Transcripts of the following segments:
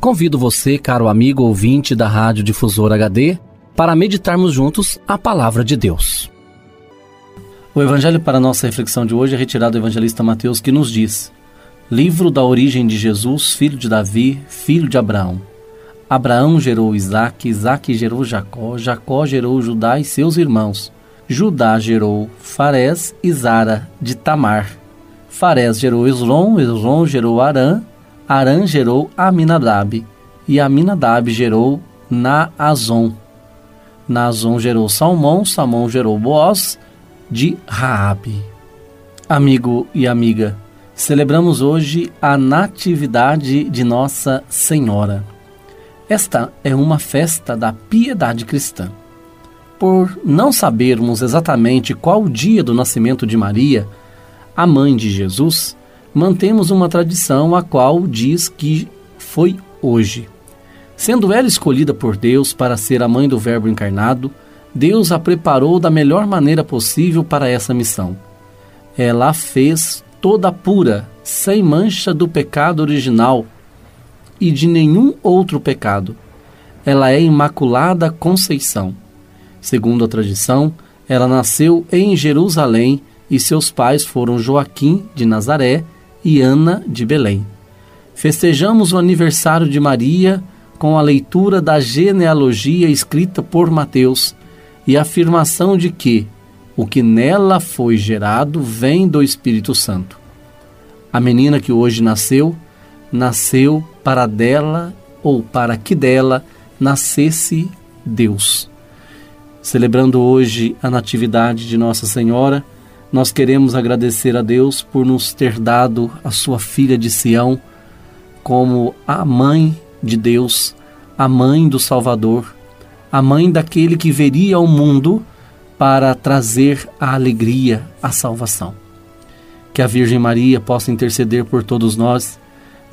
Convido você, caro amigo ouvinte da Rádio Difusor HD, para meditarmos juntos a palavra de Deus. O evangelho para nossa reflexão de hoje é retirado do evangelista Mateus, que nos diz: Livro da origem de Jesus, filho de Davi, filho de Abraão. Abraão gerou Isaac, Isaac gerou Jacó, Jacó gerou Judá e seus irmãos. Judá gerou Farés e Zara de Tamar. Farés gerou Esrom, Esrom gerou Arã, Arã gerou Aminadab, e Aminadab gerou Naazon. Naazon gerou Salmão, Salmão gerou Boaz, de Raabe. Amigo e amiga, celebramos hoje a natividade de Nossa Senhora. Esta é uma festa da piedade cristã. Por não sabermos exatamente qual o dia do nascimento de Maria, a mãe de Jesus, mantemos uma tradição a qual diz que foi hoje. Sendo ela escolhida por Deus para ser a mãe do Verbo encarnado, Deus a preparou da melhor maneira possível para essa missão. Ela a fez toda pura, sem mancha do pecado original e de nenhum outro pecado. Ela é Imaculada Conceição. Segundo a tradição, ela nasceu em Jerusalém e seus pais foram Joaquim de Nazaré e Ana de Belém. Festejamos o aniversário de Maria com a leitura da genealogia escrita por Mateus e a afirmação de que o que nela foi gerado vem do Espírito Santo. A menina que hoje nasceu, nasceu para dela ou para que dela nascesse Deus. Celebrando hoje a Natividade de Nossa Senhora, nós queremos agradecer a Deus por nos ter dado a sua filha de Sião como a mãe de Deus, a mãe do Salvador, a mãe daquele que veria ao mundo para trazer a alegria, a salvação. Que a Virgem Maria possa interceder por todos nós,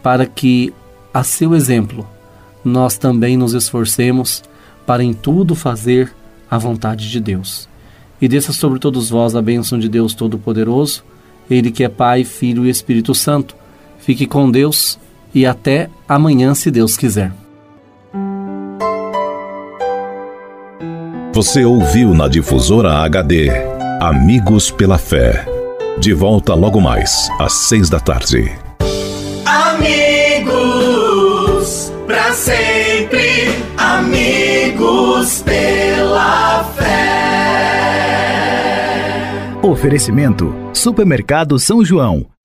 para que, a seu exemplo, nós também nos esforcemos para em tudo fazer a vontade de Deus e desça sobre todos vós a bênção de Deus Todo-Poderoso, Ele que é Pai, Filho e Espírito Santo. Fique com Deus e até amanhã, se Deus quiser. Você ouviu na Difusora HD Amigos pela Fé. De volta logo mais, às seis da tarde. Amigos, para sempre, Oferecimento: Supermercado São João.